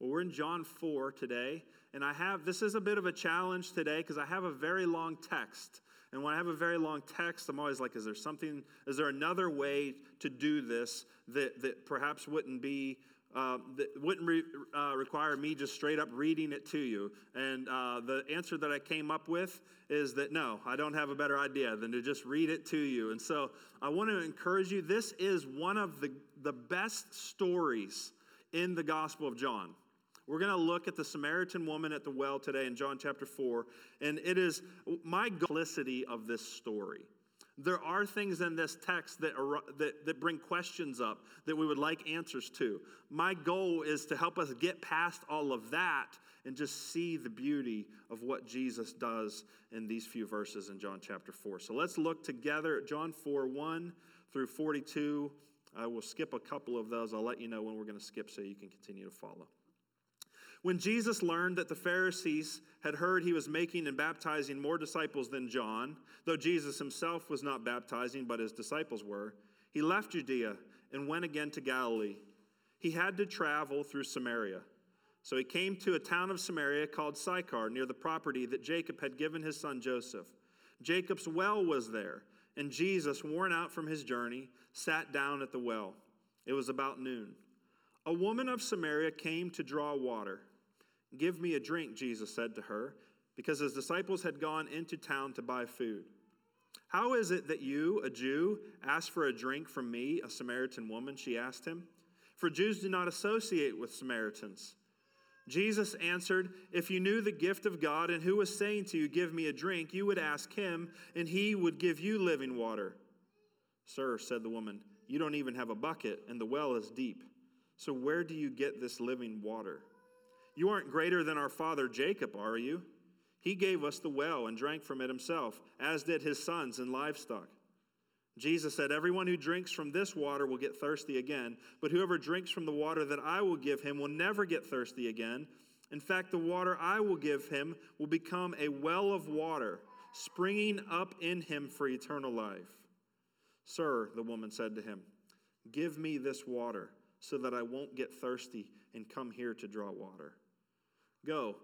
Well, we're in John 4 today, and I have this is a bit of a challenge today because I have a very long text. And when I have a very long text, I'm always like, is there something, is there another way to do this that, that perhaps wouldn't be uh, that wouldn't re, uh, require me just straight up reading it to you. And uh, the answer that I came up with is that no, I don't have a better idea than to just read it to you. And so I want to encourage you. This is one of the, the best stories in the Gospel of John. We're going to look at the Samaritan woman at the well today in John chapter 4, and it is my simplicity of this story. There are things in this text that, are, that, that bring questions up that we would like answers to. My goal is to help us get past all of that and just see the beauty of what Jesus does in these few verses in John chapter 4. So let's look together at John 4 1 through 42. I will skip a couple of those. I'll let you know when we're going to skip so you can continue to follow. When Jesus learned that the Pharisees had heard he was making and baptizing more disciples than John, though Jesus himself was not baptizing, but his disciples were, he left Judea and went again to Galilee. He had to travel through Samaria. So he came to a town of Samaria called Sychar, near the property that Jacob had given his son Joseph. Jacob's well was there, and Jesus, worn out from his journey, sat down at the well. It was about noon. A woman of Samaria came to draw water. Give me a drink, Jesus said to her, because his disciples had gone into town to buy food. How is it that you, a Jew, ask for a drink from me, a Samaritan woman? She asked him. For Jews do not associate with Samaritans. Jesus answered, If you knew the gift of God and who was saying to you, Give me a drink, you would ask him, and he would give you living water. Sir, said the woman, you don't even have a bucket, and the well is deep. So where do you get this living water? You aren't greater than our father Jacob, are you? He gave us the well and drank from it himself, as did his sons and livestock. Jesus said, Everyone who drinks from this water will get thirsty again, but whoever drinks from the water that I will give him will never get thirsty again. In fact, the water I will give him will become a well of water, springing up in him for eternal life. Sir, the woman said to him, Give me this water so that I won't get thirsty and come here to draw water. Go,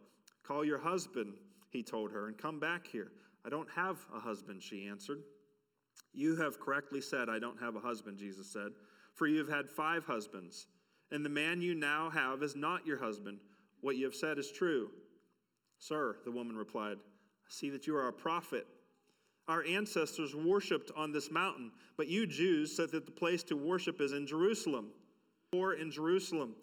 call your husband, he told her, and come back here. I don't have a husband, she answered. You have correctly said, I don't have a husband, Jesus said, for you have had five husbands, and the man you now have is not your husband. What you have said is true. Sir, the woman replied, I see that you are a prophet. Our ancestors worshiped on this mountain, but you Jews said that the place to worship is in Jerusalem. Or in Jerusalem.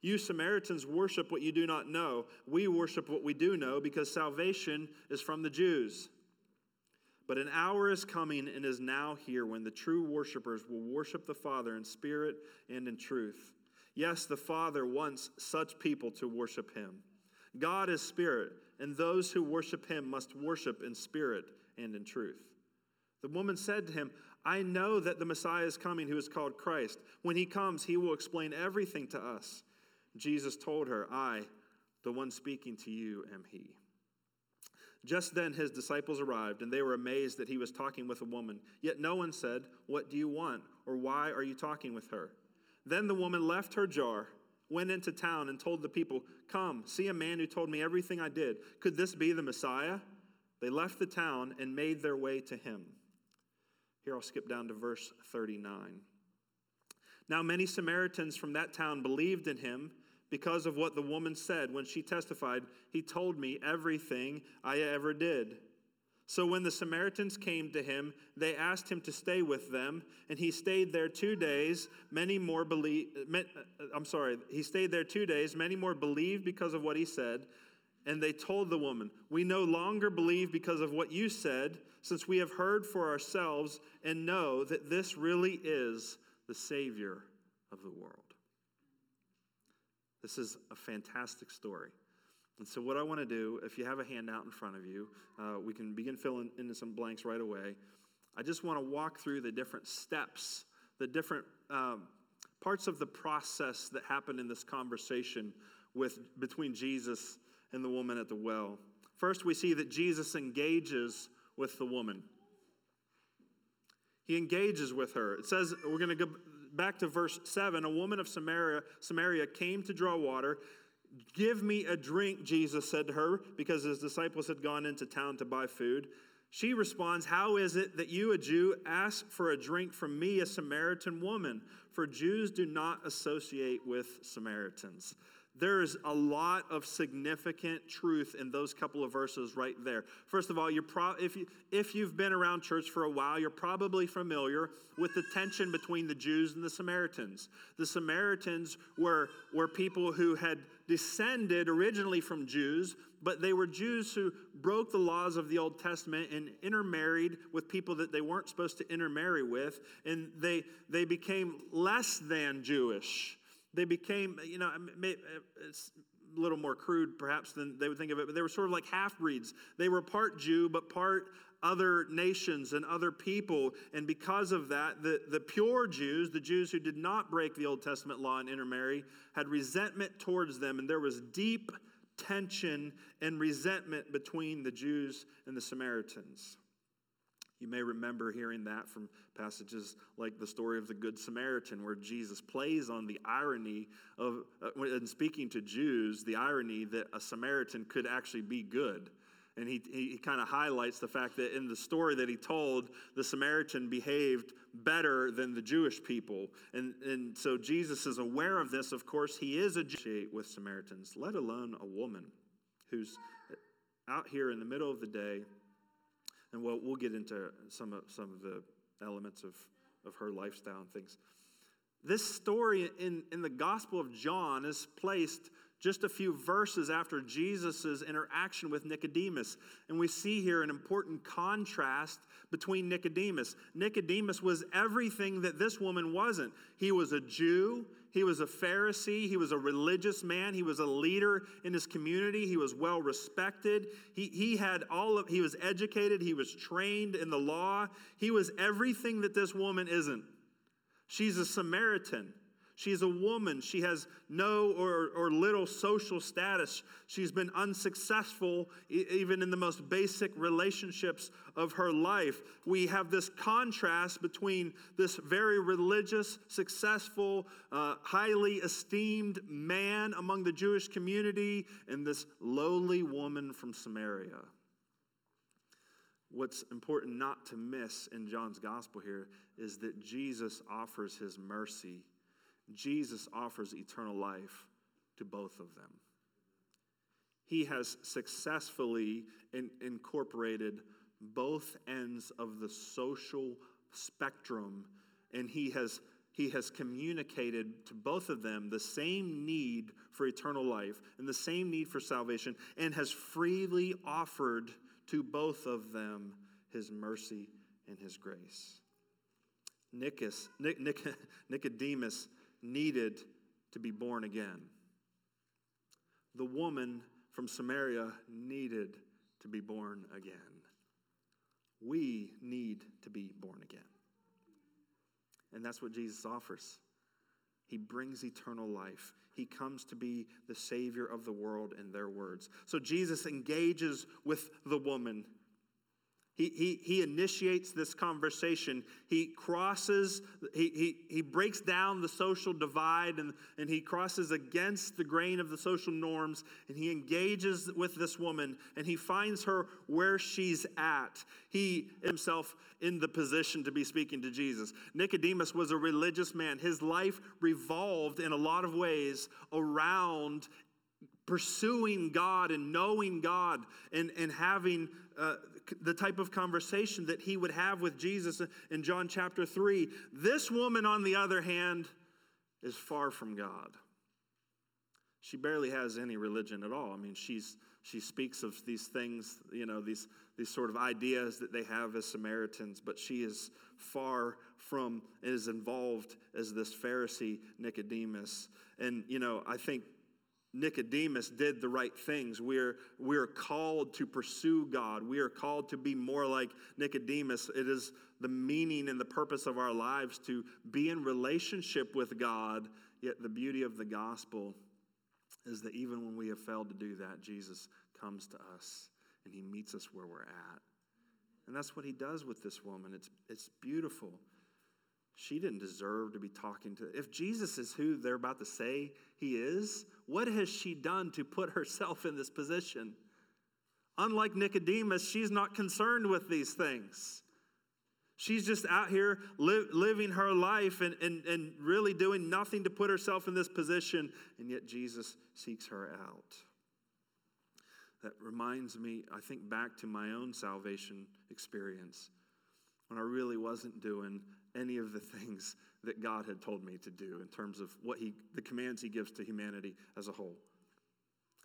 You Samaritans worship what you do not know. We worship what we do know because salvation is from the Jews. But an hour is coming and is now here when the true worshipers will worship the Father in spirit and in truth. Yes, the Father wants such people to worship him. God is spirit, and those who worship him must worship in spirit and in truth. The woman said to him, I know that the Messiah is coming who is called Christ. When he comes, he will explain everything to us. Jesus told her, I, the one speaking to you, am he. Just then his disciples arrived, and they were amazed that he was talking with a woman. Yet no one said, What do you want? or Why are you talking with her? Then the woman left her jar, went into town, and told the people, Come, see a man who told me everything I did. Could this be the Messiah? They left the town and made their way to him. Here I'll skip down to verse 39. Now, many Samaritans from that town believed in him because of what the woman said when she testified, He told me everything I ever did. So when the Samaritans came to him, they asked him to stay with them, and he stayed there two days. Many more believe. Uh, I'm sorry, he stayed there two days. Many more believed because of what he said. And they told the woman, We no longer believe because of what you said, since we have heard for ourselves and know that this really is the Savior of the world. This is a fantastic story. And so, what I want to do, if you have a handout in front of you, uh, we can begin filling in some blanks right away. I just want to walk through the different steps, the different um, parts of the process that happened in this conversation with, between Jesus and the woman at the well. First, we see that Jesus engages with the woman. He engages with her. It says, we're going to go back to verse 7 a woman of Samaria, Samaria came to draw water. Give me a drink, Jesus said to her, because his disciples had gone into town to buy food. She responds, How is it that you, a Jew, ask for a drink from me, a Samaritan woman? For Jews do not associate with Samaritans. There is a lot of significant truth in those couple of verses right there. First of all, you're pro- if, you, if you've been around church for a while, you're probably familiar with the tension between the Jews and the Samaritans. The Samaritans were, were people who had descended originally from Jews, but they were Jews who broke the laws of the Old Testament and intermarried with people that they weren't supposed to intermarry with, and they, they became less than Jewish. They became, you know, uh, it's a little more crude perhaps than they would think of it, but they were sort of like half breeds. They were part Jew, but part other nations and other people. And because of that, the, the pure Jews, the Jews who did not break the Old Testament law and intermarry, had resentment towards them. And there was deep tension and resentment between the Jews and the Samaritans. You may remember hearing that from passages like the story of the Good Samaritan, where Jesus plays on the irony of, uh, in speaking to Jews, the irony that a Samaritan could actually be good. And he, he kind of highlights the fact that in the story that he told, the Samaritan behaved better than the Jewish people. And, and so Jesus is aware of this. Of course, he is a Jew with Samaritans, let alone a woman who's out here in the middle of the day and we'll, we'll get into some of, some of the elements of, of her lifestyle and things. This story in, in the Gospel of John is placed just a few verses after Jesus' interaction with Nicodemus. And we see here an important contrast between Nicodemus. Nicodemus was everything that this woman wasn't. He was a Jew, he was a Pharisee. He was a religious man. He was a leader in his community. He was well respected. He, he had all of, he was educated. He was trained in the law. He was everything that this woman isn't. She's a Samaritan. She's a woman. She has no or, or little social status. She's been unsuccessful even in the most basic relationships of her life. We have this contrast between this very religious, successful, uh, highly esteemed man among the Jewish community and this lowly woman from Samaria. What's important not to miss in John's gospel here is that Jesus offers his mercy Jesus offers eternal life to both of them. He has successfully in, incorporated both ends of the social spectrum, and he has, he has communicated to both of them the same need for eternal life and the same need for salvation, and has freely offered to both of them his mercy and his grace. Nicus, Nic, Nic, Nicodemus needed to be born again. The woman from Samaria needed to be born again. We need to be born again. And that's what Jesus offers. He brings eternal life. He comes to be the Savior of the world, in their words. So Jesus engages with the woman he, he, he initiates this conversation. He crosses, he, he, he breaks down the social divide and, and he crosses against the grain of the social norms and he engages with this woman and he finds her where she's at. He himself in the position to be speaking to Jesus. Nicodemus was a religious man. His life revolved in a lot of ways around pursuing God and knowing God and, and having uh, the type of conversation that he would have with Jesus in John chapter 3. This woman, on the other hand, is far from God. She barely has any religion at all. I mean, she's, she speaks of these things, you know, these, these sort of ideas that they have as Samaritans, but she is far from as involved as this Pharisee Nicodemus. And, you know, I think Nicodemus did the right things. We're, we're called to pursue God. We are called to be more like Nicodemus. It is the meaning and the purpose of our lives to be in relationship with God. Yet the beauty of the gospel is that even when we have failed to do that, Jesus comes to us and he meets us where we're at. And that's what he does with this woman. It's, it's beautiful. She didn't deserve to be talking to. If Jesus is who they're about to say he is, what has she done to put herself in this position? Unlike Nicodemus, she's not concerned with these things. She's just out here li- living her life and, and, and really doing nothing to put herself in this position, and yet Jesus seeks her out. That reminds me, I think back to my own salvation experience when I really wasn't doing any of the things that God had told me to do in terms of what he, the commands he gives to humanity as a whole.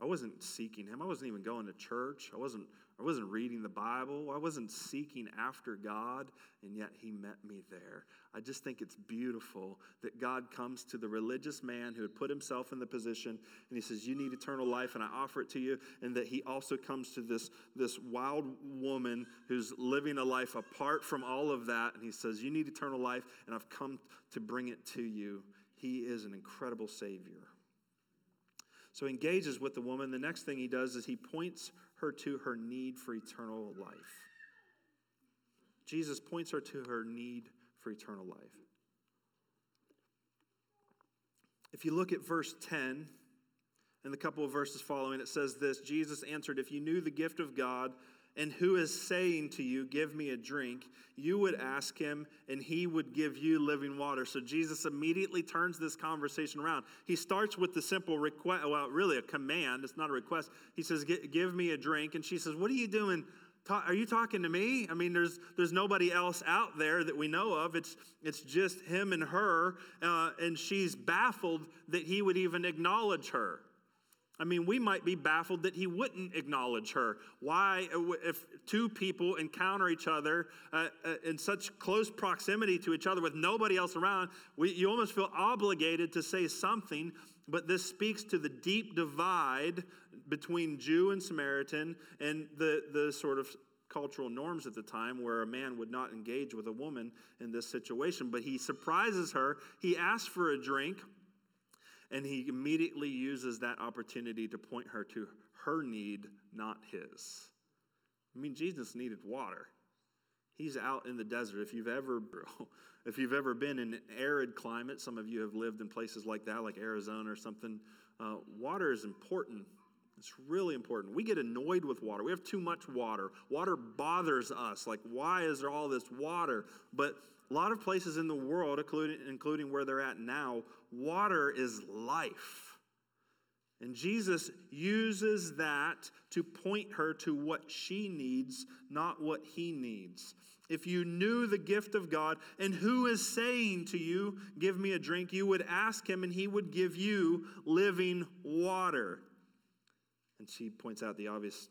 I wasn't seeking him. I wasn't even going to church. I wasn't I wasn't reading the Bible. I wasn't seeking after God, and yet He met me there. I just think it's beautiful that God comes to the religious man who had put himself in the position, and He says, You need eternal life, and I offer it to you. And that He also comes to this, this wild woman who's living a life apart from all of that, and He says, You need eternal life, and I've come to bring it to you. He is an incredible Savior. So he engages with the woman. The next thing he does is he points her to her need for eternal life. Jesus points her to her need for eternal life. If you look at verse 10 and the couple of verses following, it says this Jesus answered, If you knew the gift of God and who is saying to you, Give me a drink, you would ask him, and he would give you living water. So Jesus immediately turns this conversation around. He starts with the simple request, well, really a command, it's not a request. He says, Give me a drink. And she says, What are you doing? Are you talking to me? I mean, there's, there's nobody else out there that we know of. It's, it's just him and her, uh, and she's baffled that he would even acknowledge her. I mean, we might be baffled that he wouldn't acknowledge her. Why, uh, if two people encounter each other uh, uh, in such close proximity to each other with nobody else around, we, you almost feel obligated to say something. But this speaks to the deep divide between Jew and Samaritan and the, the sort of cultural norms at the time where a man would not engage with a woman in this situation. But he surprises her. He asks for a drink and he immediately uses that opportunity to point her to her need, not his. I mean, Jesus needed water. He's out in the desert. If you've ever, if you've ever been in an arid climate, some of you have lived in places like that, like Arizona or something. Uh, water is important. It's really important. We get annoyed with water. We have too much water. Water bothers us. Like, why is there all this water? But a lot of places in the world, including, including where they're at now, water is life. And Jesus uses that to point her to what she needs, not what he needs. If you knew the gift of God and who is saying to you, Give me a drink, you would ask him and he would give you living water. And she points out the obvious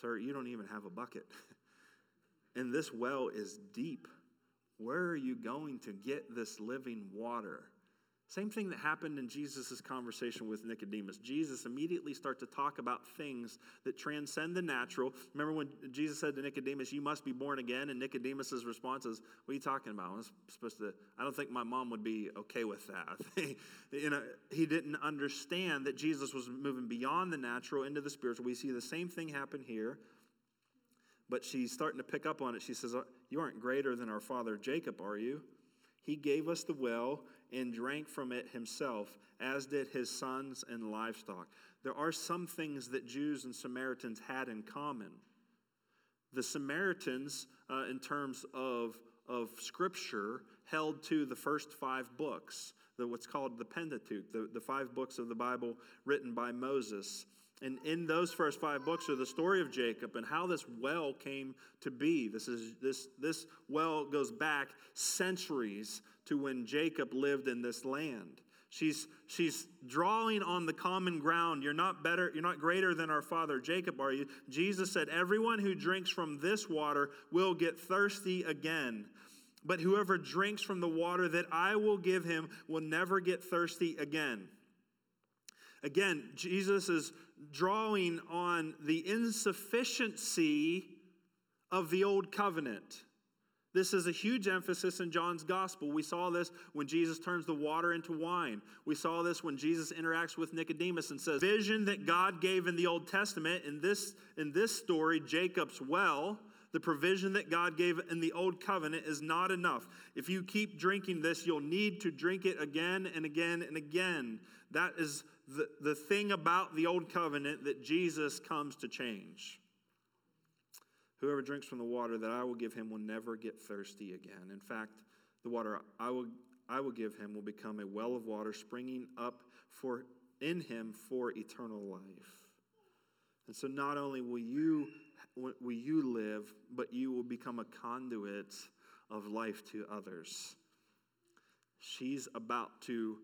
Sir, you don't even have a bucket. and this well is deep. Where are you going to get this living water? Same thing that happened in Jesus' conversation with Nicodemus. Jesus immediately starts to talk about things that transcend the natural. Remember when Jesus said to Nicodemus, You must be born again? And Nicodemus' response is, What are you talking about? I'm supposed to, I don't think my mom would be okay with that. you know, he didn't understand that Jesus was moving beyond the natural into the spiritual. We see the same thing happen here but she's starting to pick up on it. She says, uh, You aren't greater than our father Jacob, are you? He gave us the well and drank from it himself, as did his sons and livestock. There are some things that Jews and Samaritans had in common. The Samaritans, uh, in terms of, of scripture, held to the first five books, the, what's called the Pentateuch, the, the five books of the Bible written by Moses. And in those first five books are the story of Jacob and how this well came to be. This, is, this, this well goes back centuries to when Jacob lived in this land. She's, she's drawing on the common ground. You're not better, you're not greater than our father Jacob, are you? Jesus said, Everyone who drinks from this water will get thirsty again. But whoever drinks from the water that I will give him will never get thirsty again. Again, Jesus is drawing on the insufficiency of the old covenant. This is a huge emphasis in John's gospel. We saw this when Jesus turns the water into wine. We saw this when Jesus interacts with Nicodemus and says, Vision that God gave in the Old Testament, in this, in this story, Jacob's well, The provision that God gave in the old covenant is not enough. If you keep drinking this, you'll need to drink it again and again and again. That is the, the thing about the old covenant that Jesus comes to change. Whoever drinks from the water that I will give him will never get thirsty again. In fact, the water I will, I will give him will become a well of water springing up for, in him for eternal life. And so not only will you, will you live, but you will become a conduit of life to others. She's about to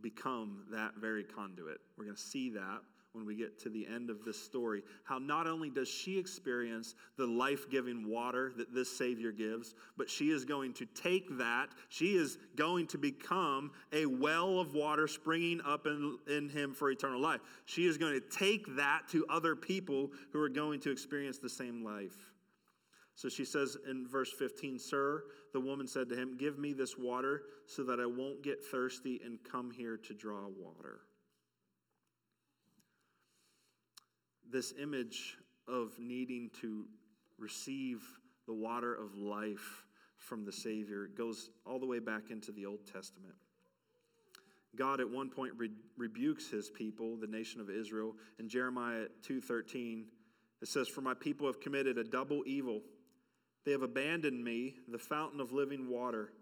become that very conduit. We're going to see that when we get to the end of this story. How not only does she experience the life giving water that this Savior gives, but she is going to take that, she is going to become a well of water springing up in, in Him for eternal life. She is going to take that to other people who are going to experience the same life. So she says in verse 15, Sir, the woman said to him, Give me this water so that I won't get thirsty and come here to draw water. This image of needing to receive the water of life from the Savior goes all the way back into the Old Testament. God at one point re- rebukes his people, the nation of Israel. In Jeremiah 2:13, it says, "For my people have committed a double evil. They have abandoned me, the fountain of living water,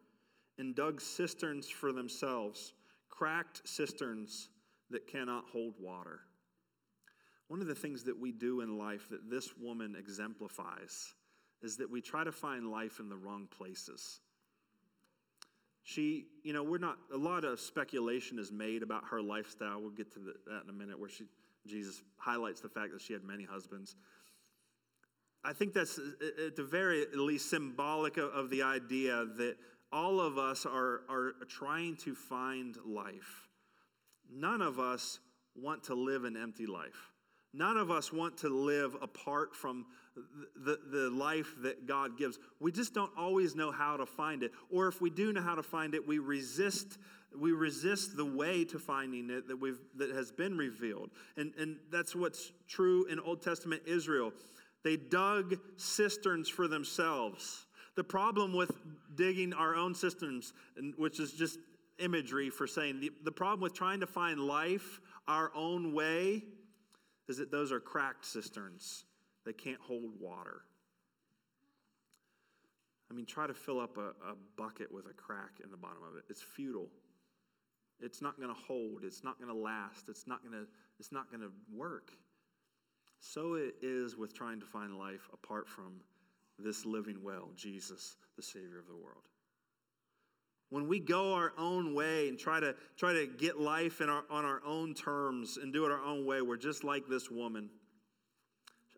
and dug cisterns for themselves, cracked cisterns that cannot hold water. One of the things that we do in life that this woman exemplifies is that we try to find life in the wrong places. She, you know, we're not, a lot of speculation is made about her lifestyle. We'll get to that in a minute where she, Jesus highlights the fact that she had many husbands. I think that's uh, at the very least symbolic of the idea that all of us are, are trying to find life. None of us want to live an empty life. None of us want to live apart from the, the life that God gives. We just don't always know how to find it. Or if we do know how to find it, we resist we resist the way to finding it that we've that has been revealed. And, and that's what's true in Old Testament Israel. They dug cisterns for themselves. The problem with digging our own cisterns, which is just imagery for saying the, the problem with trying to find life our own way is that those are cracked cisterns. They can't hold water. I mean, try to fill up a, a bucket with a crack in the bottom of it. It's futile. It's not going to hold. It's not going to last. It's not going to. It's not going to work. So it is with trying to find life apart from this living well, Jesus, the Savior of the world. When we go our own way and try to try to get life in our, on our own terms and do it our own way, we're just like this woman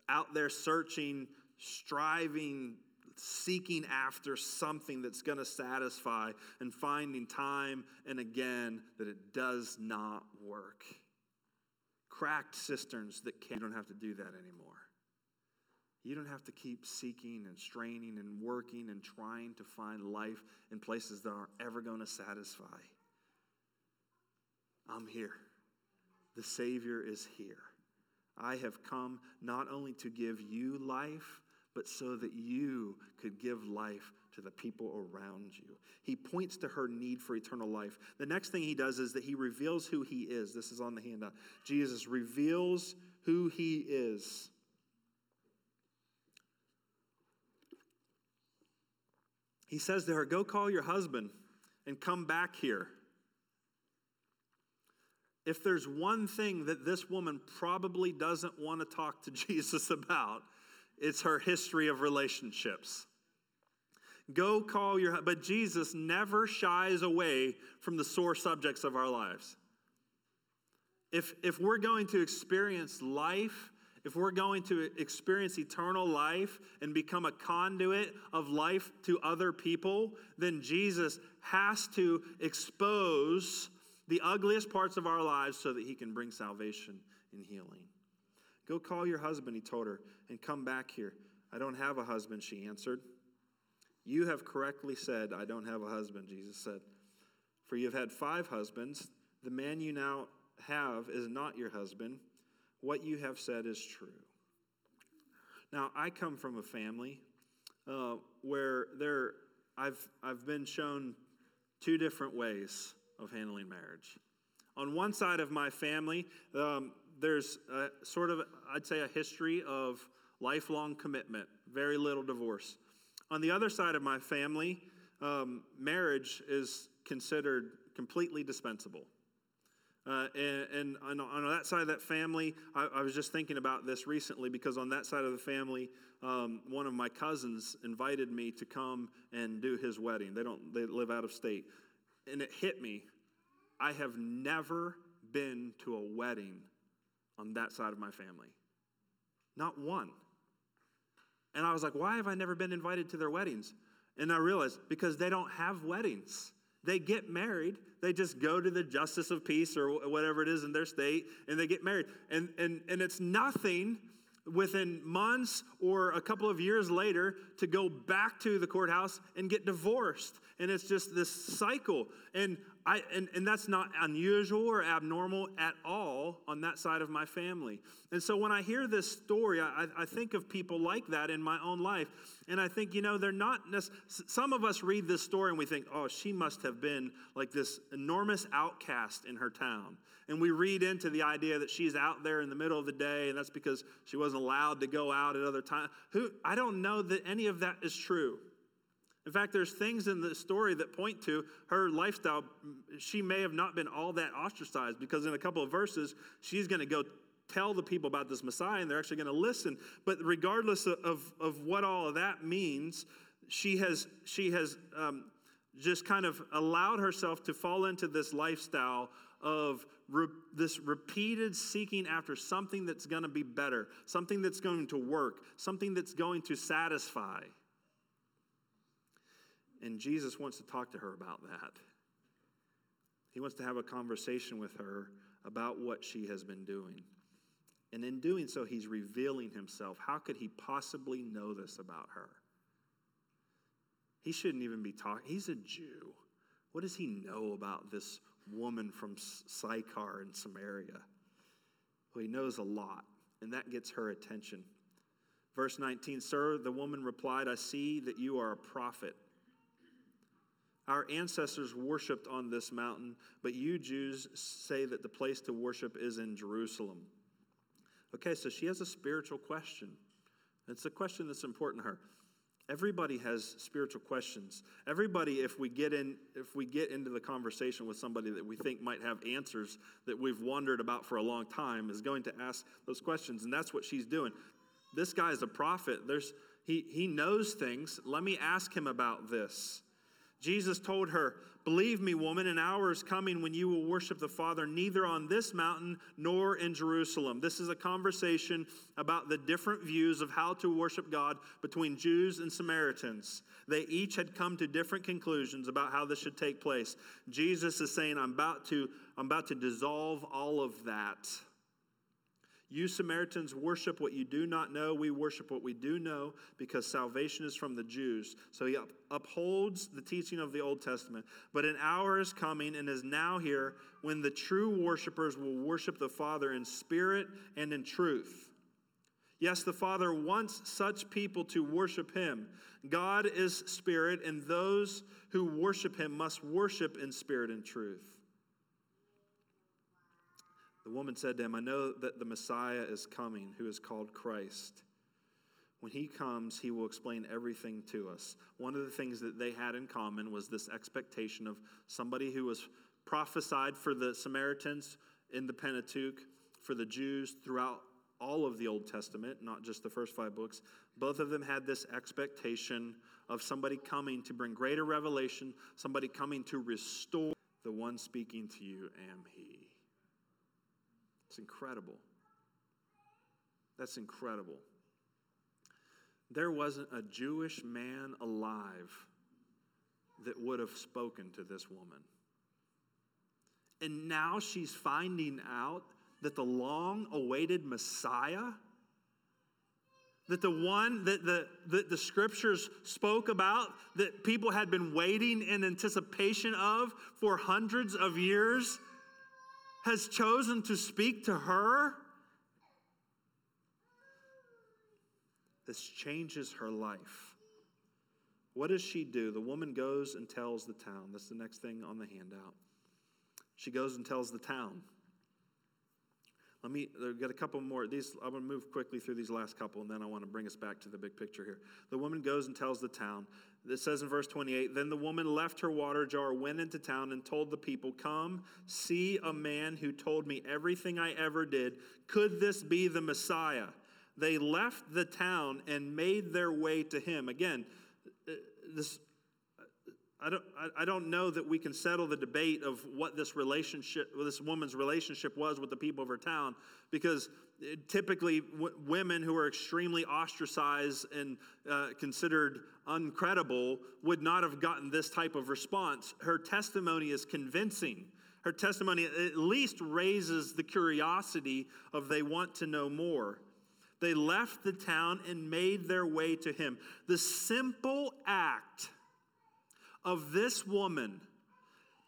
out there searching, striving, seeking after something that's going to satisfy and finding time and again that it does not work cracked cisterns that can't. You don't have to do that anymore. You don't have to keep seeking and straining and working and trying to find life in places that aren't ever going to satisfy. I'm here. The Savior is here. I have come not only to give you life, but so that you could give life to the people around you. He points to her need for eternal life. The next thing he does is that he reveals who he is. This is on the handout. Jesus reveals who he is. He says to her, Go call your husband and come back here. If there's one thing that this woman probably doesn't want to talk to Jesus about, it's her history of relationships. Go call your but Jesus never shies away from the sore subjects of our lives. If if we're going to experience life, if we're going to experience eternal life and become a conduit of life to other people, then Jesus has to expose the ugliest parts of our lives so that he can bring salvation and healing. Go call your husband, he told her, and come back here. I don't have a husband, she answered. You have correctly said, I don't have a husband, Jesus said. For you have had five husbands. The man you now have is not your husband. What you have said is true. Now, I come from a family uh, where there, I've, I've been shown two different ways of handling marriage. On one side of my family, um, there's a, sort of, I'd say, a history of lifelong commitment, very little divorce. On the other side of my family, um, marriage is considered completely dispensable. Uh, and, and on, that side of that family, I, I, was just thinking about this recently because on that side of the family, um, one of my cousins invited me to come and do his wedding. They don't they live out of state, and it hit me. I have never been to a wedding on that side of my family, not one. And I was like, why have I never been invited to their weddings? And I realized because they don't have weddings. They get married. They just go to the justice of peace or whatever it is in their state and they get married. And, and, and it's nothing within months or a couple of years later to go back to the courthouse and get divorced. And it's just this cycle. And I and, and that's not unusual or abnormal at all on that side of my family. And so when I hear this story, I, I think of people like that in my own life. And I think, you know, they're not, some of us read this story and we think, oh, she must have been like this enormous outcast in her town. And we read into the idea that she's out there in the middle of the day and that's because she wasn't allowed to go out at other times. Who, I don't know that any of that is true. In fact, there's things in the story that point to her lifestyle. She may have not been all that ostracized because in a couple of verses, she's going to go tell the people about this Messiah and they're actually going to listen. But regardless of, of, what all of that means, she has, she has um, just kind of allowed herself to fall into this lifestyle of re- this repeated seeking after something that's going to be better, something that's going to work, something that's going to satisfy. And Jesus wants to talk to her about that. He wants to have a conversation with her about what she has been doing. And in doing so, he's revealing himself. How could he possibly know this about her? He shouldn't even be talking. He's a Jew. What does he know about this woman from Sychar in Samaria? Well, he knows a lot, and that gets her attention. Verse 19 Sir, the woman replied, I see that you are a prophet. Our ancestors worshiped on this mountain, but you Jews say that the place to worship is in Jerusalem. Okay, so she has a spiritual question. It's a question that's important to her. Everybody has spiritual questions. Everybody, if we get in, if we get into the conversation with somebody that we think might have answers that we've wondered about for a long time, is going to ask those questions, and that's what she's doing. This guy is a prophet. There's he he knows things. Let me ask him about this. Jesus told her, Believe me, woman, an hour is coming when you will worship the Father neither on this mountain nor in Jerusalem. This is a conversation about the different views of how to worship God between Jews and Samaritans. They each had come to different conclusions about how this should take place. Jesus is saying, I'm about to, I'm about to dissolve all of that. You Samaritans worship what you do not know. We worship what we do know because salvation is from the Jews. So he upholds the teaching of the Old Testament. But an hour is coming and is now here when the true worshipers will worship the Father in spirit and in truth. Yes, the Father wants such people to worship him. God is spirit, and those who worship him must worship in spirit and truth. The woman said to him, I know that the Messiah is coming, who is called Christ. When he comes, he will explain everything to us. One of the things that they had in common was this expectation of somebody who was prophesied for the Samaritans in the Pentateuch, for the Jews throughout all of the Old Testament, not just the first five books. Both of them had this expectation of somebody coming to bring greater revelation, somebody coming to restore. The one speaking to you am he. It's incredible. That's incredible. There wasn't a Jewish man alive that would have spoken to this woman. And now she's finding out that the long awaited Messiah, that the one that the, that the scriptures spoke about, that people had been waiting in anticipation of for hundreds of years, has chosen to speak to her, this changes her life. What does she do? The woman goes and tells the town. That's the next thing on the handout. She goes and tells the town. Let me I've got a couple more. These I'm going to move quickly through these last couple, and then I want to bring us back to the big picture here. The woman goes and tells the town. It says in verse 28 Then the woman left her water jar, went into town, and told the people, Come, see a man who told me everything I ever did. Could this be the Messiah? They left the town and made their way to him. Again, uh, this I don't, I don't know that we can settle the debate of what this relationship, this woman's relationship was with the people of her town, because typically w- women who are extremely ostracized and uh, considered uncredible would not have gotten this type of response. Her testimony is convincing. Her testimony at least raises the curiosity of they want to know more. They left the town and made their way to him. The simple act of this woman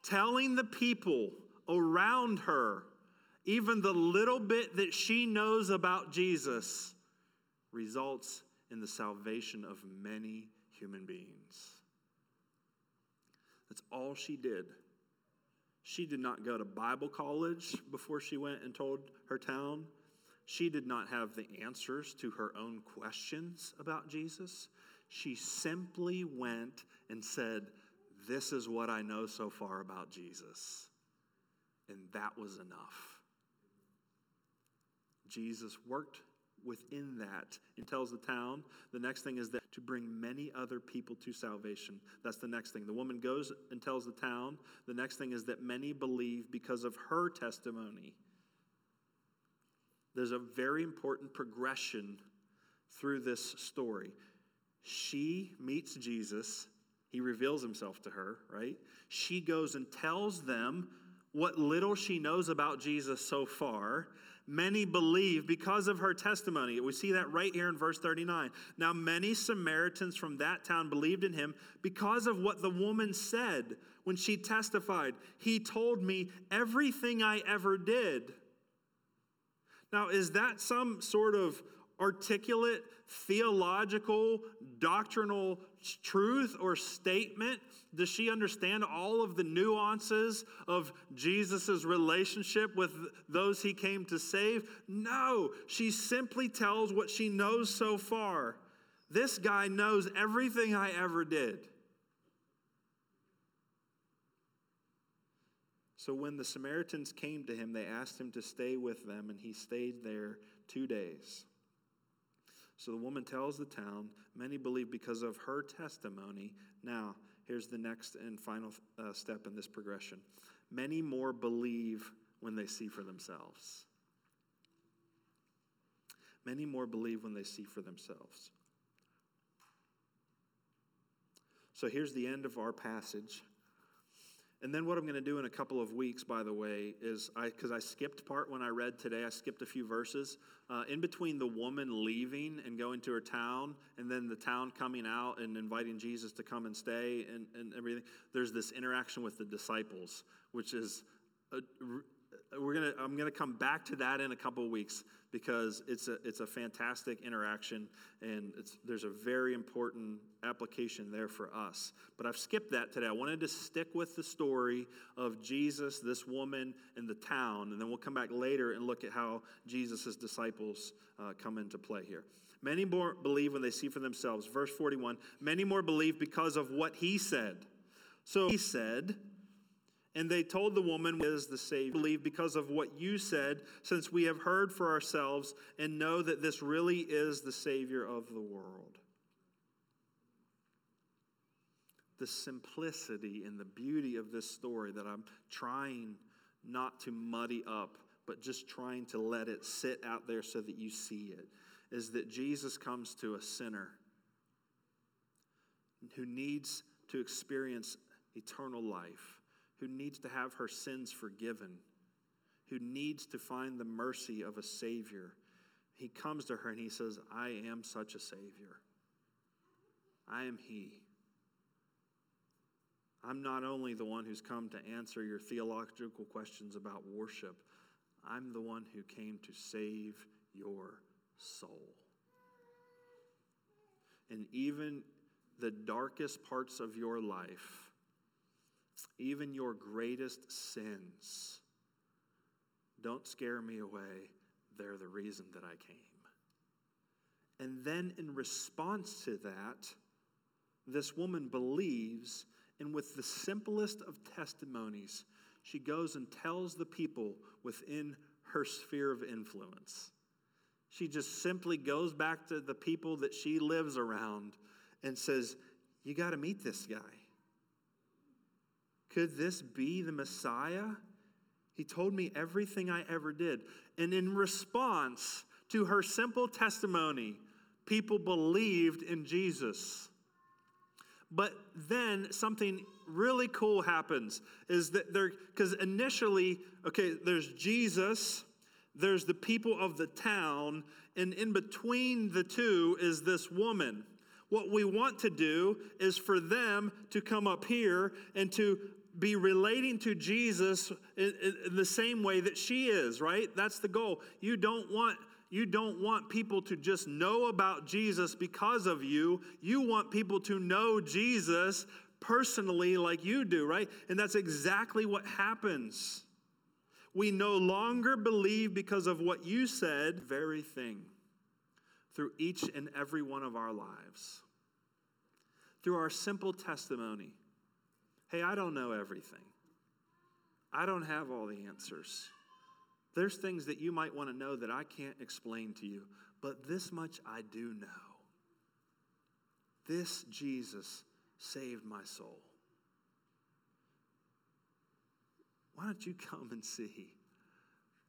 telling the people around her even the little bit that she knows about Jesus results in the salvation of many human beings. That's all she did. She did not go to Bible college before she went and told her town. She did not have the answers to her own questions about Jesus. She simply went and said, this is what I know so far about Jesus. And that was enough. Jesus worked within that. And tells the town the next thing is that to bring many other people to salvation. That's the next thing. The woman goes and tells the town the next thing is that many believe because of her testimony. There's a very important progression through this story. She meets jesus he reveals himself to her, right? She goes and tells them what little she knows about Jesus so far. Many believe because of her testimony. We see that right here in verse 39. Now, many Samaritans from that town believed in him because of what the woman said when she testified. He told me everything I ever did. Now, is that some sort of articulate theological, doctrinal truth or statement? Does she understand all of the nuances of Jesus' relationship with those he came to save? No, she simply tells what she knows so far. This guy knows everything I ever did. So when the Samaritans came to him, they asked him to stay with them, and he stayed there two days. So the woman tells the town, many believe because of her testimony. Now, here's the next and final uh, step in this progression many more believe when they see for themselves. Many more believe when they see for themselves. So here's the end of our passage. And then what I'm going to do in a couple of weeks, by the way, is I because I skipped part when I read today. I skipped a few verses uh, in between the woman leaving and going to her town, and then the town coming out and inviting Jesus to come and stay and, and everything. There's this interaction with the disciples, which is a, we're gonna i'm gonna come back to that in a couple of weeks because it's a it's a fantastic interaction and there's a very important application there for us. But i've skipped that today. I wanted to stick with the story of jesus this woman and the town and then we'll come back later and look at how jesus' disciples uh, come into play here. Many more believe when they see for themselves. Verse 41 many more believe because of what he said. So he said and they told the woman, is the Savior. Believe because of what you said, since we have heard for ourselves and know that this really is the Savior of the world. The simplicity and the beauty of this story that I'm trying not to muddy up, but just trying to let it sit out there so that you see it, is that Jesus comes to a sinner who needs to experience eternal life who needs to have her sins forgiven, who needs to find the mercy of a Savior. He comes to her and he says, I am such a Savior. I am He. I'm not only the one who's come to answer your theological questions about worship, I'm the one who came to save your soul. And even the darkest parts of your life, even your greatest sins, don't scare me away. They're the reason that I came. And then, in response to that, this woman believes, and with the simplest of testimonies, she goes and tells the people within her sphere of influence. She just simply goes back to the people that she lives around and says, You got to meet this guy. Could this be the Messiah? He told me everything I ever did. And in response to her simple testimony, people believed in Jesus. But then something really cool happens is that there, because initially, okay, there's Jesus, there's the people of the town, and in between the two is this woman. What we want to do is for them to come up here and to be relating to Jesus in, the same way that she is, right? That's the goal. You don't want you don't want people to just know about Jesus because of you. You want people to know Jesus personally like you do, right? And that's exactly what happens. We no longer believe because of what you said, very thing, through each and every one of our lives. Through our simple testimony hey, I don't know everything, I don't have all the answers. There's things that you might want to know that I can't explain to you, but this much I do know. This Jesus saved my soul. Why don't you come and see?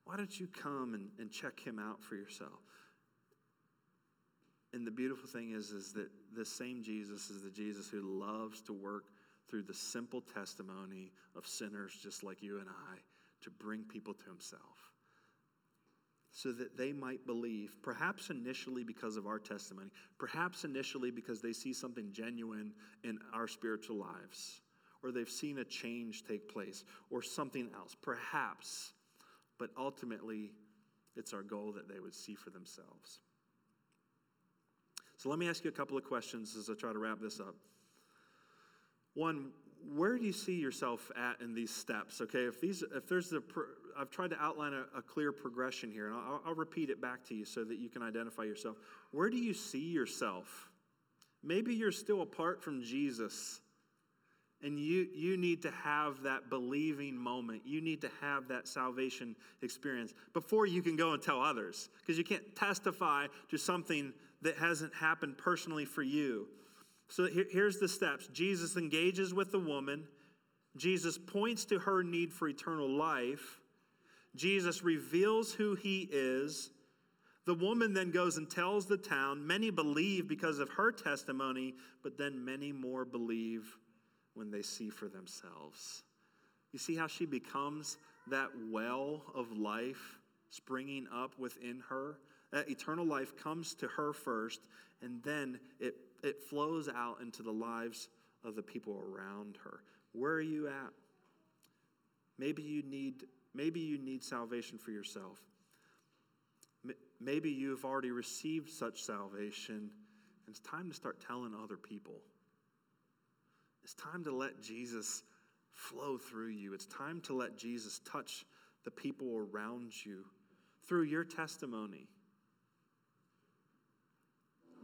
Why don't you come and, and check him out for yourself? And the beautiful thing is, is that this same Jesus is the Jesus who loves to work through the simple testimony of sinners just like you and I to bring people to himself so that they might believe, perhaps initially because of our testimony, perhaps initially because they see something genuine in our spiritual lives, or they've seen a change take place, or something else, perhaps. But ultimately, it's our goal that they would see for themselves. So let me ask you a couple of questions as I try to wrap this up. One, where do you see yourself at in these steps? Okay, if these, if there's a, I've tried to outline a, a clear progression here, and I'll, I'll repeat it back to you so that you can identify yourself. Where do you see yourself? Maybe you're still apart from Jesus, and you you need to have that believing moment. You need to have that salvation experience before you can go and tell others, because you can't testify to something that hasn't happened personally for you. So here, here's the steps Jesus engages with the woman, Jesus points to her need for eternal life, Jesus reveals who he is. The woman then goes and tells the town. Many believe because of her testimony, but then many more believe when they see for themselves. You see how she becomes that well of life springing up within her? That eternal life comes to her first, and then it it flows out into the lives of the people around her. Where are you at? Maybe you need, maybe you need salvation for yourself. Maybe you've already received such salvation, and it's time to start telling other people. It's time to let Jesus flow through you. It's time to let Jesus touch the people around you through your testimony.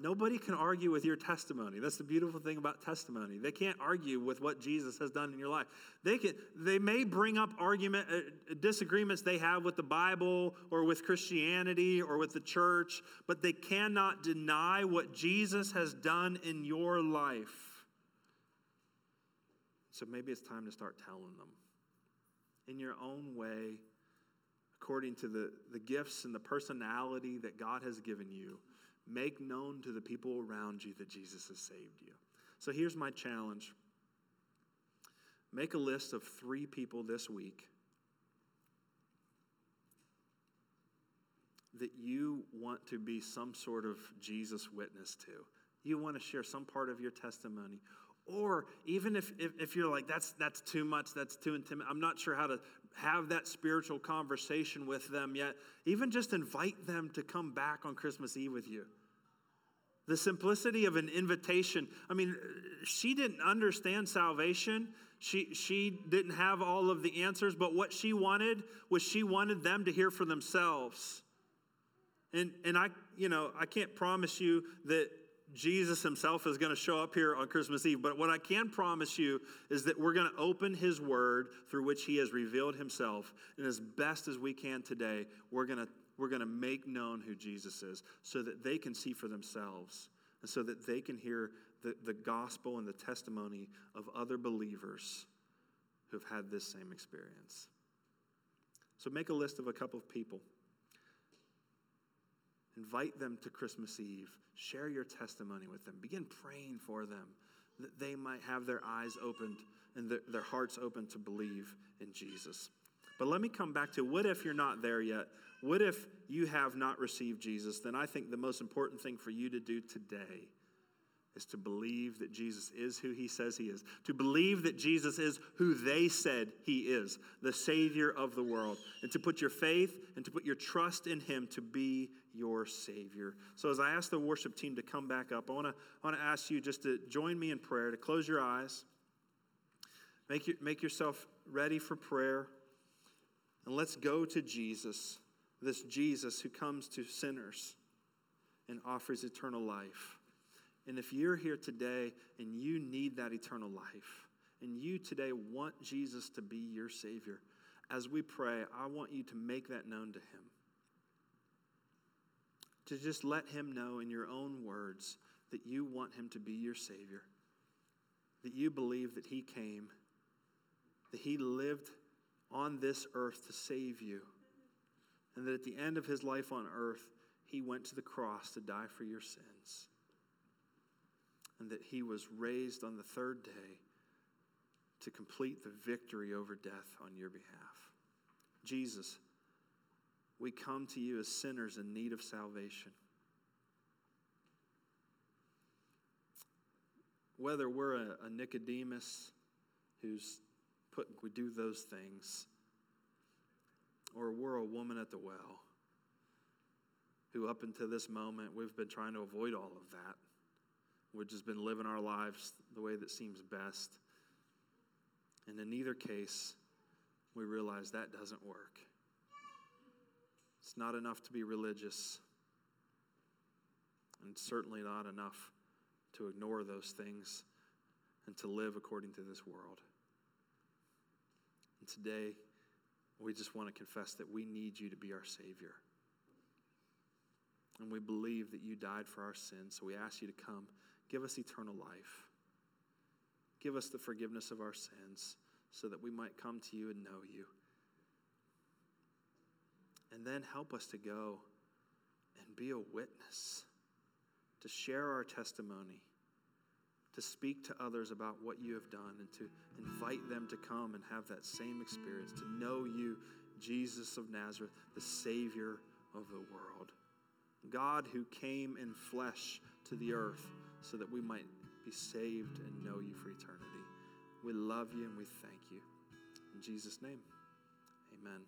Nobody can argue with your testimony. That's the beautiful thing about testimony. They can't argue with what Jesus has done in your life. They can they may bring up argument uh, disagreements they have with the Bible or with Christianity or with the church, but they cannot deny what Jesus has done in your life. So maybe it's time to start telling them in your own way according to the, the gifts and the personality that God has given you Make known to the people around you that Jesus has saved you. So here's my challenge make a list of three people this week that you want to be some sort of Jesus witness to. You want to share some part of your testimony. Or even if, if, if, you're like, that's, that's too much, that's too intimate, I'm not sure how to have that spiritual conversation with them yet, even just invite them to come back on Christmas Eve with you. The simplicity of an invitation. I mean, she didn't understand salvation. She, she didn't have all of the answers, but what she wanted was she wanted them to hear for themselves. And, and I, you know, I can't promise you that Jesus himself is going to show up here on Christmas Eve, but what I can promise you is that we're going to open his word through which he has revealed himself. And as best as we can today, we're going to we're going to make known who Jesus is so that they can see for themselves and so that they can hear the, the gospel and the testimony of other believers who've had this same experience. So make a list of a couple of people. Invite them to Christmas Eve. Share your testimony with them. Begin praying for them that they might have their eyes opened and their, their hearts open to believe in Jesus. But let me come back to what if you're not there yet? What if you have not received Jesus? Then I think the most important thing for you to do today is to believe that Jesus is who he says he is, to believe that Jesus is who they said he is, the Savior of the world, and to put your faith and to put your trust in him to be your Savior. So, as I ask the worship team to come back up, I want to to ask you just to join me in prayer, to close your eyes, make, your, make yourself ready for prayer, and let's go to Jesus, this Jesus who comes to sinners and offers eternal life. And if you're here today and you need that eternal life, and you today want Jesus to be your Savior, as we pray, I want you to make that known to Him. To just let Him know in your own words that you want Him to be your Savior, that you believe that He came, that He lived on this earth to save you, and that at the end of His life on earth, He went to the cross to die for your sins and that he was raised on the third day to complete the victory over death on your behalf. Jesus, we come to you as sinners in need of salvation. Whether we're a, a Nicodemus who's put, we do those things, or we're a woman at the well who, up until this moment, we've been trying to avoid all of that. We've just been living our lives the way that seems best. And in either case, we realize that doesn't work. It's not enough to be religious, and certainly not enough to ignore those things and to live according to this world. And today, we just want to confess that we need you to be our Savior. And we believe that you died for our sins, so we ask you to come Give us eternal life. Give us the forgiveness of our sins so that we might come to you and know you. And then help us to go and be a witness, to share our testimony, to speak to others about what you have done, and to invite them to come and have that same experience, to know you, Jesus of Nazareth, the Savior of the world. God who came in flesh to the earth so that we might be saved and know you for eternity. We love you and we thank you. In Jesus' name, amen.